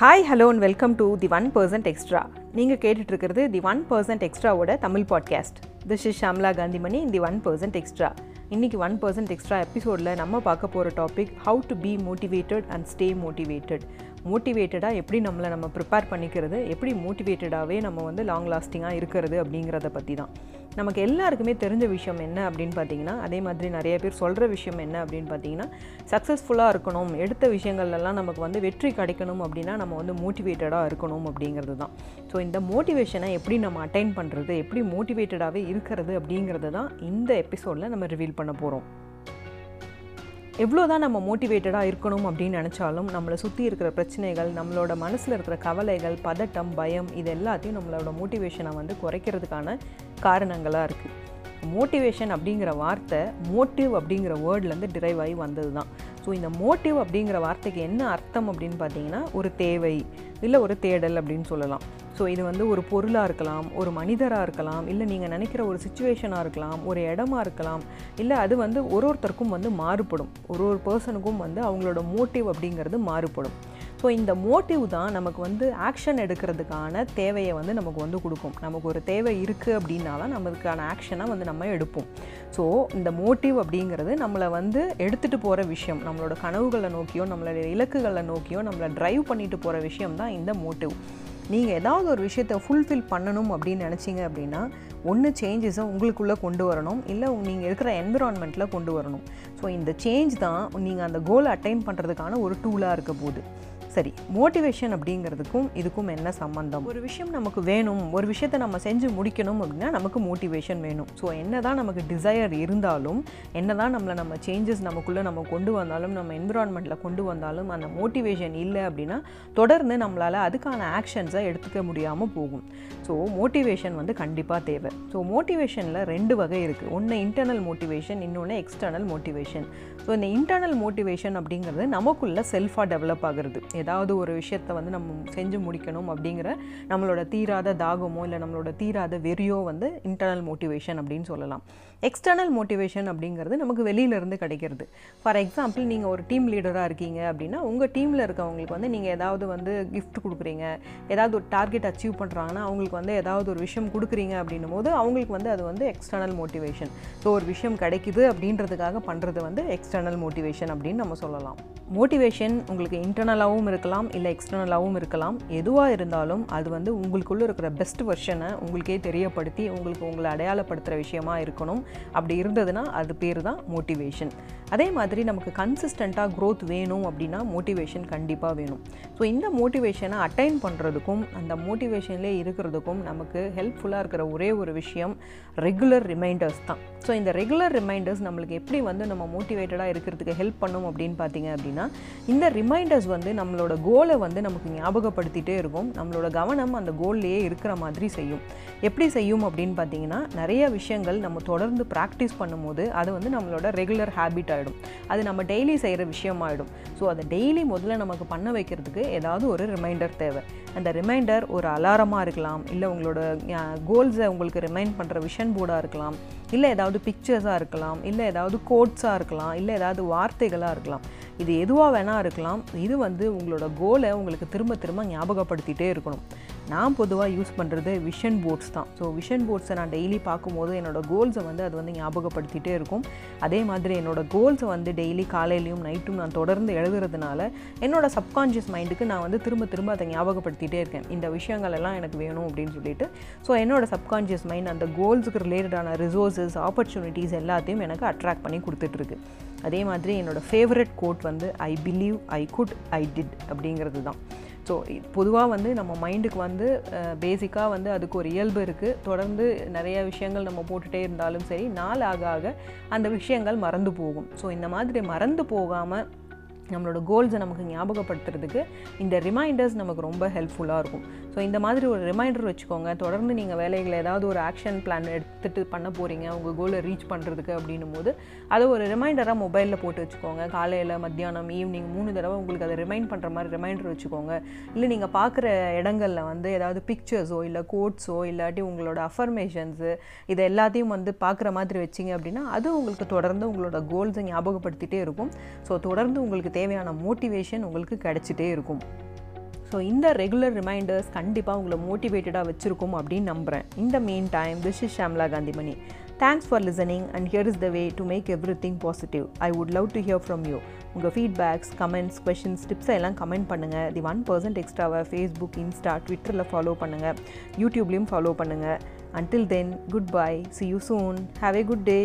Hi hello and welcome to the one percent extra நீங்கள் கேட்டுட்ருக்கிறது the one percent எக்ஸ்ட்ராவோட Tamil podcast this is Shamla Kanthimani the one percent extra இன்றைக்கி one percent extra எபிசோடில் நம்ம பார்க்க போகிற topic how to be motivated and stay motivated மோட்டிவேட்டடாக எப்படி நம்மளை நம்ம ப்ரிப்பேர் பண்ணிக்கிறது எப்படி மோட்டிவேட்டடாகவே நம்ம வந்து லாங் லாஸ்டிங்காக இருக்கிறது அப்படிங்கிறத பற்றி தான் நமக்கு எல்லாருக்குமே தெரிஞ்ச விஷயம் என்ன அப்படின்னு பார்த்தீங்கன்னா அதே மாதிரி நிறைய பேர் சொல்கிற விஷயம் என்ன அப்படின்னு பார்த்தீங்கன்னா சக்ஸஸ்ஃபுல்லாக இருக்கணும். எடுத்த விஷயங்கள்லாம் நமக்கு வந்து வெற்றி கிடைக்கணும் அப்படின்னா நம்ம வந்து மோட்டிவேட்டடாக இருக்கணும் அப்படிங்கிறது தான். ஸோ இந்த மோட்டிவேஷனை எப்படி நம்ம அட்டைன் பண்ணுறது எப்படி மோட்டிவேட்டடாகவே இருக்கிறது அப்படிங்கிறது தான் இந்த எபிசோடில் நம்ம ரிவீல் பண்ண போகிறோம் எவ்வளோ தான் நம்ம மோட்டிவேட்டடாக இருக்கணும் அப்படின்னு நினச்சாலும் நம்மளை சுற்றி இருக்கிற பிரச்சனைகள் நம்மளோட மனசில் இருக்கிற கவலைகள் பதட்டம் பயம் இது எல்லாத்தையும் நம்மளோட மோட்டிவேஷனை வந்து குறைக்கிறதுக்கான காரணங்களாக இருக்குது மோட்டிவேஷன் அப்படிங்கிற வார்த்தை மோட்டிவ் அப்படிங்கிற வேர்ட்லேருந்து டிரைவ் ஆகி வந்தது தான் ஸோ இந்த மோட்டிவ் அப்படிங்கிற வார்த்தைக்கு என்ன அர்த்தம் அப்படின்னு பார்த்தீங்கன்னா ஒரு தேவை இல்லை ஒரு தேடல் அப்படின்னு சொல்லலாம். ஸோ இது வந்து ஒரு பொருளாக இருக்கலாம் ஒரு மனிதராக இருக்கலாம் இல்லை நீங்கள் நினைக்கிற ஒரு சுச்சுவேஷனாக இருக்கலாம் ஒரு இடமா இருக்கலாம் இல்லை அது வந்து ஒரு ஒருத்தருக்கும் வந்து மாறுபடும். ஒரு ஒரு பர்சனுக்கும் வந்து அவங்களோட மோட்டிவ் அப்படிங்கிறது மாறுபடும். ஸோ இந்த மோட்டிவ் தான் நமக்கு வந்து ஆக்ஷன் எடுக்கிறதுக்கான தேவையை வந்து நமக்கு வந்து கொடுக்கும். நமக்கு ஒரு தேவை இருக்குது அப்படின்னாலாம் நமக்கான ஆக்ஷனை வந்து நம்ம எடுப்போம். ஸோ இந்த மோட்டிவ் அப்படிங்கிறது நம்மளை வந்து எடுத்துகிட்டு போகிற விஷயம். நம்மளோட கனவுகளை நோக்கியோ நம்மளோட இலக்குகளை நோக்கியோ நம்மளை ட்ரைவ் பண்ணிட்டு போகிற விஷயம் தான் இந்த மோட்டிவ் நீங்கள் ஏதாவது ஒரு விஷயத்தை ஃபுல்ஃபில் பண்ணணும் அப்படின்னு நினச்சிங்க அப்படின்னா ஒன்று சேஞ்சஸை உங்களுக்குள்ளே கொண்டு வரணும். இல்லை நீங்கள் இருக்கிற என்விரான்மெண்ட்டில் கொண்டு வரணும். ஸோ இந்த சேஞ்ச் தான் நீங்கள் அந்த கோலை அட்டைன் பண்ணுறதுக்கான ஒரு டூலாக இருக்க போகுது. சரி மோட்டிவேஷன் அப்படிங்கிறதுக்கும் இதுக்கும் என்ன சம்மந்தம் ஒரு விஷயம் நமக்கு வேணும் ஒரு விஷயத்தை நம்ம செஞ்சு முடிக்கணும் அப்படின்னா நமக்கு மோட்டிவேஷன் வேணும். ஸோ என்ன தான் நமக்கு டிசையர் இருந்தாலும் என்ன தான் நம்மளை நம்ம சேஞ்சஸ் நமக்குள்ளே நம்ம கொண்டு வந்தாலும் நம்ம என்விரான்மெண்ட்டில் கொண்டு வந்தாலும் அந்த மோட்டிவேஷன் இல்லை அப்படின்னா தொடர்ந்து நம்மளால் அதுக்கான ஆக்ஷன்ஸை எடுத்துக்க முடியாமல் போகும். ஸோ மோட்டிவேஷன் வந்து கண்டிப்பாக தேவை. ஸோ மோட்டிவேஷனில் ரெண்டு வகை இருக்குது ஒன்று இன்டர்னல் மோட்டிவேஷன் இன்னொன்று எக்ஸ்டர்னல் மோட்டிவேஷன் ஸோ இந்த இன்டர்னல் மோட்டிவேஷன் அப்படிங்கிறது நமக்குள்ளே செல்ஃபாக டெவலப் ஆகிறது. ஏதாவது ஒரு விஷயத்தை வந்து நம்ம செஞ்சு முடிக்கணும் அப்படிங்கிற நம்மளோட தீராத தாகமோ இல்லை நம்மளோட தீராத வெறியோ வந்து இன்டர்னல் மோட்டிவேஷன் அப்படின்னு சொல்லலாம். எக்ஸ்டர்னல் மோட்டிவேஷன் அப்படிங்கிறது நமக்கு வெளியிலேருந்து கிடைக்கிறது. ஃபார் எக்ஸாம்பிள் நீங்கள் ஒரு டீம் லீடராக இருக்கீங்க அப்படின்னா உங்கள் டீமில் இருக்கவங்களுக்கு வந்து நீங்கள் ஏதாவது வந்து கிஃப்ட் கொடுக்குறீங்க ஏதாவது ஒரு டார்கெட் அச்சீவ் பண்ணுறாங்கன்னா அவங்களுக்கு வந்து ஏதாவது ஒரு விஷயம் கொடுக்குறீங்க அப்படின்னும் போது அவங்களுக்கு வந்து அது வந்து எக்ஸ்டர்னல் மோட்டிவேஷன் ஸோ ஒரு விஷயம் கிடைக்குது அப்படின்றதுக்காக பண்ணுறது வந்து எக்ஸ்டர்னல் மோட்டிவேஷன் அப்படின்னு நம்ம சொல்லலாம். மோட்டிவேஷன் உங்களுக்கு இன்டர்னலாகவும் இருக்கலாம் இல்லை எக்ஸ்டர்னலாகவும் இருக்கலாம். எதுவாக இருந்தாலும் அது வந்து உங்களுக்குள்ளே இருக்கிற பெஸ்ட் வெர்ஷனை உங்களுக்கே தெரியப்படுத்தி உங்களுக்கு உங்களை அடையாளப்படுத்துகிற விஷயமா இருக்கணும். அப்படி இருந்ததுன்னா அது பேர் தான் மோட்டிவேஷன் அதே மாதிரி நமக்கு கன்சிஸ்டண்ட்டாக க்ரோத் வேணும் அப்படின்னா மோட்டிவேஷன் கண்டிப்பாக வேணும். ஸோ இந்த மோட்டிவேஷனை அட்டைன் பண்ணுறதுக்கும் அந்த மோட்டிவேஷன்லேயே இருக்கிறதுக்கும் நமக்கு ஹெல்ப்ஃபுல்லாக இருக்கிற ஒரே ஒரு விஷயம் ரெகுலர் ரிமைண்டர்ஸ் தான். ஸோ இந்த ரெகுலர் ரிமைண்டர்ஸ் நம்மளுக்கு எப்படி வந்து நம்ம மோட்டிவேட்டடாக இருக்கிறதுக்கு ஹெல்ப் பண்ணும் அப்படின்னு பார்த்தீங்க அப்படின்னா இந்த ரிமைண்டர்ஸ் வந்து நம்மளோட கோலை வந்து நமக்கு ஞாபகப்படுத்திகிட்டே இருக்கும். நம்மளோட கவனம் அந்த கோல்லையே இருக்கிற மாதிரி செய்யும். எப்படி செய்யும் அப்படின்னு பார்த்தீங்கன்னா நிறைய விஷயங்கள் நம்ம தொடர்ந்து ப்ராக்டிஸ் பண்ணும்போது அது வந்து நம்மளோட ரெகுலர் ஹேபிட் ஆகிடும் அது நம்ம டெய்லி செய்கிற விஷயமாயிடும். ஸோ அதை டெய்லி முதல்ல நமக்கு பண்ண வைக்கிறதுக்கு ஏதாவது ஒரு ரிமைண்டர் தேவை. அந்த ரிமைண்டர் ஒரு அலாரமாக இருக்கலாம். இல்லை உங்களோட கோல்ஸை உங்களுக்கு ரிமைண்ட் பண்ணுற விஷன் போர்டாக இருக்கலாம். இல்லை ஏதாவது பிக்சர்ஸாக இருக்கலாம். இல்லை ஏதாவது கோட்ஸாக இருக்கலாம். இல்லை ஏதாவது வார்த்தைகளாக இருக்கலாம். இது எதுவாக வேணால் இருக்கலாம். இது வந்து உங்களோட கோலை உங்களுக்கு திரும்ப திரும்ப ஞாபகப்படுத்திகிட்டே இருக்கணும். நான் பொதுவாக யூஸ் பண்ணுறது விஷன் போர்ட்ஸ் தான். ஸோ விஷன் போர்ட்ஸை நான் டெய்லி பார்க்கும்போது என்னோடய கோல்ஸை வந்து அது வந்து ஞாபகப்படுத்திகிட்டே இருக்கும். அதே மாதிரி என்னோடய கோல்ஸை வந்து டெய்லி காலையிலையும் நைட்டும் நான் தொடர்ந்து எழுதுறதுனால என்னோடய சப்கான்ஷியஸ் மைண்டுக்கு நான் வந்து திரும்ப திரும்ப அதை ஞாபகப்படுத்திகிட்டே இருக்கேன். இந்த விஷயங்கள் எல்லாம் எனக்கு வேணும் அப்படின்னு சொல்லிட்டு. ஸோ என்னோடய சப்கான்ஷியஸ் மைண்ட் அந்த கோல்ஸுக்கு ரிலேட்டடான ரிசோர்ஸஸ் ஆப்பர்ச்சுனிட்டிஸ் எல்லாத்தையும் எனக்கு அட்ராக்ட் பண்ணி கொடுத்துட்ருக்கு அதே மாதிரி என்னோடய ஃபேவரட் கோட் வந்து I believe I could I did அப்படிங்கிறது தான். ஸோ பொதுவாக வந்து நம்ம மைண்டுக்கு வந்து பேசிக்காக வந்து அதுக்கு ஒரு இயல்பு இருக்குது தொடர்ந்து நிறைய விஷயங்கள் நம்ம போட்டுகிட்டே இருந்தாலும் சரி நாள் ஆக ஆக அந்த விஷயங்கள் மறந்து போகும். ஸோ இந்த மாதிரி மறந்து போகாமல் நம்மளோட கோல்ஸை நமக்கு ஞாபகப்படுத்துறதுக்கு இந்த ரிமைண்டர்ஸ் நமக்கு ரொம்ப ஹெல்ப்ஃபுல்லாக இருக்கும். ஸோ இந்த மாதிரி ஒரு ரிமைண்டர் வச்சுக்கோங்க. தொடர்ந்து நீங்கள் வேலைகளை ஏதாவது ஒரு ஆக்ஷன் பிளான் எடுத்துகிட்டு பண்ண போகிறீங்க உங்கள் கோலை ரீச் பண்ணுறதுக்கு அப்படின்னும் போது அதை ஒரு ரிமைண்டராக மொபைலில் போட்டு வச்சுக்கோங்க. காலையில் மத்தியானம் ஈவினிங் மூணு தடவை உங்களுக்கு அதை ரிமைண்ட் பண்ணுற மாதிரி ரிமைண்டர் வச்சுக்கோங்க. இல்லை நீங்கள் பார்க்குற இடங்களில் வந்து ஏதாவது பிக்சர்ஸோ இல்லை கோட்ஸோ இல்லாட்டி உங்களோட அஃபர்மேஷன்ஸு இதை எல்லாத்தையும் வந்து பார்க்குற மாதிரி வச்சிங்க அப்படின்னா அது உங்களுக்கு தொடர்ந்து உங்களோட கோல்ஸை ஞாபகப்படுத்திகிட்டே இருக்கும். ஸோ தொடர்ந்து உங்களுக்கு தேவையான மோட்டிவேஷன் உங்களுக்கு கிடைச்சிட்டே இருக்கும். ஸோ இந்த ரெகுலர் ரிமைண்டர்ஸ் கண்டிப்பாக உங்களை மோட்டிவேட்டடாக வச்சுருக்கும் அப்படின்னு நம்புகிறேன் இந்த meantime this is Shamla Kanthimani thanks for listening and here is the way to make everything positive I would love to hear from you உங்கள் ஃபீட்பேக்ஸ் கமெண்ட்ஸ் கொஷின்ஸ் டிப்ஸை எல்லாம் கமெண்ட் பண்ணுங்கள் தி ஒன் பர்சன்ட் எக்ஸ்ட்ராவை Facebook Insta ட்விட்டரில் follow பண்ணுங்கள் யூடியூப்லேயும் follow பண்ணுங்கள் until then good bye see you soon have a good day